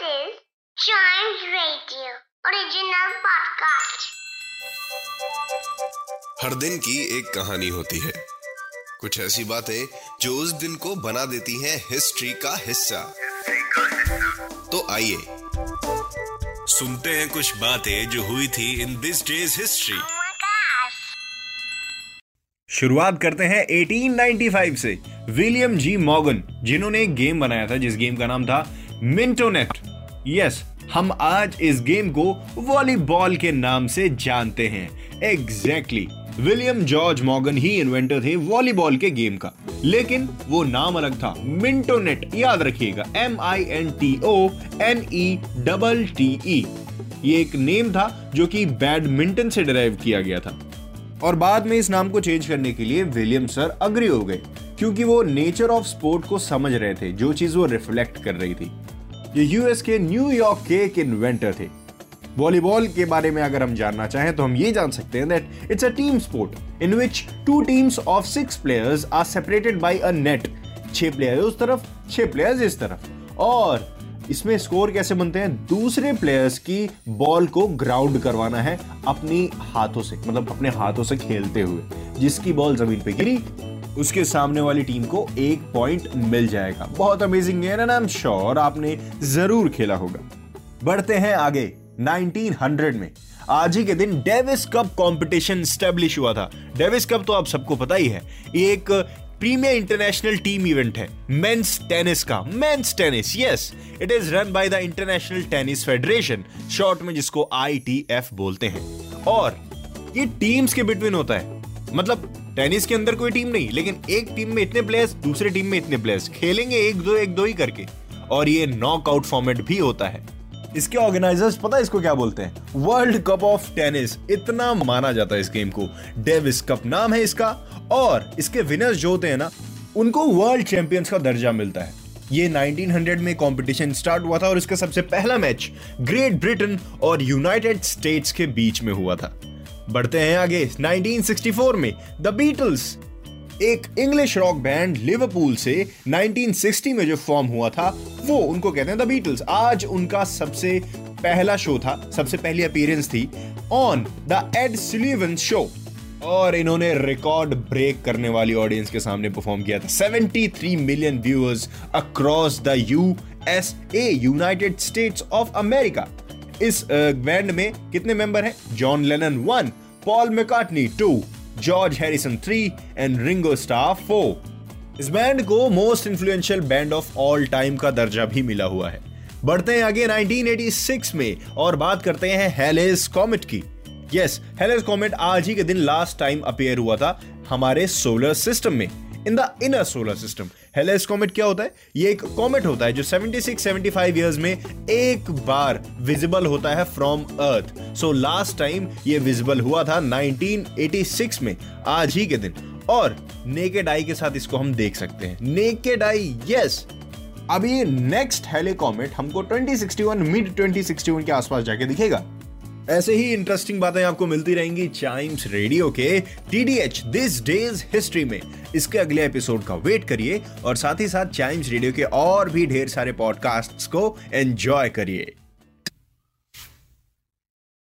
This is Chimes Radio original podcast. हर दिन की एक कहानी होती है कुछ ऐसी बातें जो उस दिन को बना देती हैं हिस्ट्री का हिस्सा तो आइए सुनते हैं कुछ बातें जो हुई थी इन दिस डेज़ हिस्ट्री. शुरुआत करते हैं 1895 से विलियम जी मॉगन जिन्होंने एक गेम बनाया था जिस गेम का नाम था मिंटोनेट यस, हम आज इस गेम को वॉलीबॉल के नाम से जानते हैं। एग्जैक्टली विलियम जॉर्ज मॉर्गन ही इन्वेंटर थे वॉलीबॉल के गेम का। लेकिन वो नाम अलग था। मिंटोनेट याद रखिएगा। M I N T O N E double T E ये एक नेम था जो कि बैडमिंटन से डिराइव किया गया था। और बाद में इस नाम को चेंज करने के लिए विलियम सर अग्री हो गए। क्योंकि वो नेचर ऑफ़ स्पोर्ट को समझ रहे थे, जो चीज़ वो रिफ्लेक्ट कर रही थी। ये यूएस के न्यूयॉर्क के एक इन्वेंटर थे। वॉलीबॉल के बारे में अगर हम जानना चाहें तो हम ये जान सकते हैं that it's a team sport in which two teams of six players are separated by a net छह प्लेयर उस तरफ़, छह प्लेयर्स इस तरफ़। और इसमें स्कोर कैसे बनते हैं? दूसरे प्लेयर्स की बॉल को ग्राउंड करवाना है अपनी हाथों से मतलब अपने हाथों से खेलते हुए, जिसकी बॉल ज़मीन पे गिरी। उसके सामने वाली टीम को एक पॉइंट मिल जाएगा। बहुत amazing game and I am sure आपने ज़रूर खेला होगा। बढ़ते हैं आगे 1900 में। आज ही के दिन डेविस कप कंपटीशन स्टेब्लिश हुआ था। डेविस कप तो आप सबको पता ही है, एक प्रीमियर इंटरनेशनल टीम इवेंट है मेंस टेनिस का। Men's tennis yes it is run by the International Tennis Federation short में जिसको आईटीएफ बोलते हैं। और ये टीम्स के बिटवीन होता है। मतलब टेनिस के अंदर कोई टीम नहीं, लेकिन एक टीम में इतने प्लेयर्स दूसरे टीम में इतने प्लेयर्स खेलेंगे एक दो एक दो ही करके। और ये नॉकआउट फॉर्मेट भी होता है। इसके ऑर्गेनाइजर्स पता है इसको क्या बोलते हैं? वर्ल्ड कप ऑफ़ टेनिस इतना माना जाता है इस गेम को। डेविस कप नाम है इसका। और इसके विनर्स जो होते हैं ना, उनको वर्ल्ड चैंपियंस का दर्जा मिलता है। ये 1900 में कंपटीशन स्टार्ट हुआ था और इसका सबसे पहला मैच ग्रेट ब्रिटेन और यूनाइटेड स्टेट्स के बीच में हुआ था। बढ़ते हैं आगे 1964 में, द बीटल्स एक इंग्लिश रॉक बैंड लिवरपूल से 1960 में जो फॉर्म हुआ था, वो उनको कहते हैं द बीटल्स आज उनका सबसे पहला शो था, सबसे पहली अपीयरेंस थी on the Ed Sullivan show और इन्होंने रिकॉर्ड ब्रेक करने वाली ऑडियंस के सामने परफॉर्म किया था। 73 million viewers across the U USA United States of America इस बैंड में कितने मेंबर हैं? John Lennon one Paul McCartney two George Harrison three and Ringo Starr four इस बैंड को most influential band of all time का दर्जा भी मिला हुआ है। बढ़ते हैं आगे 1986 में और बात करते हैं हेलेस कॉमेट की। यस हेलेस कॉमेट आज ही के दिन लास्ट टाइम अपेयर हुआ था हमारे सोलर सिस्टम में। In the inner solar system Halley's comet क्या होता है? ये एक कॉमेट होता है जो 76 75 इयर्स में एक बार विजिबल होता है from earth so last time ये विजिबल हुआ था 1986 में, आज ही के दिन. और नेकेड आई के साथ इसको हम देख सकते हैं। नेकेड आई यस अभी नेक्स्ट हेले कॉमेट हमको 2061 मिड 2061 के आसपास जाके दिखेगा। ऐसे ही इंटरेस्टिंग बातें आपको मिलती रहेंगी चाइम्स रेडियो के T D H this day's history में। इसके अगले एपिसोड का वेट करिए और साथ ही साथ चाइम्स रेडियो के और भी ढेर सारे पॉडकास्ट को एंजॉय करिए।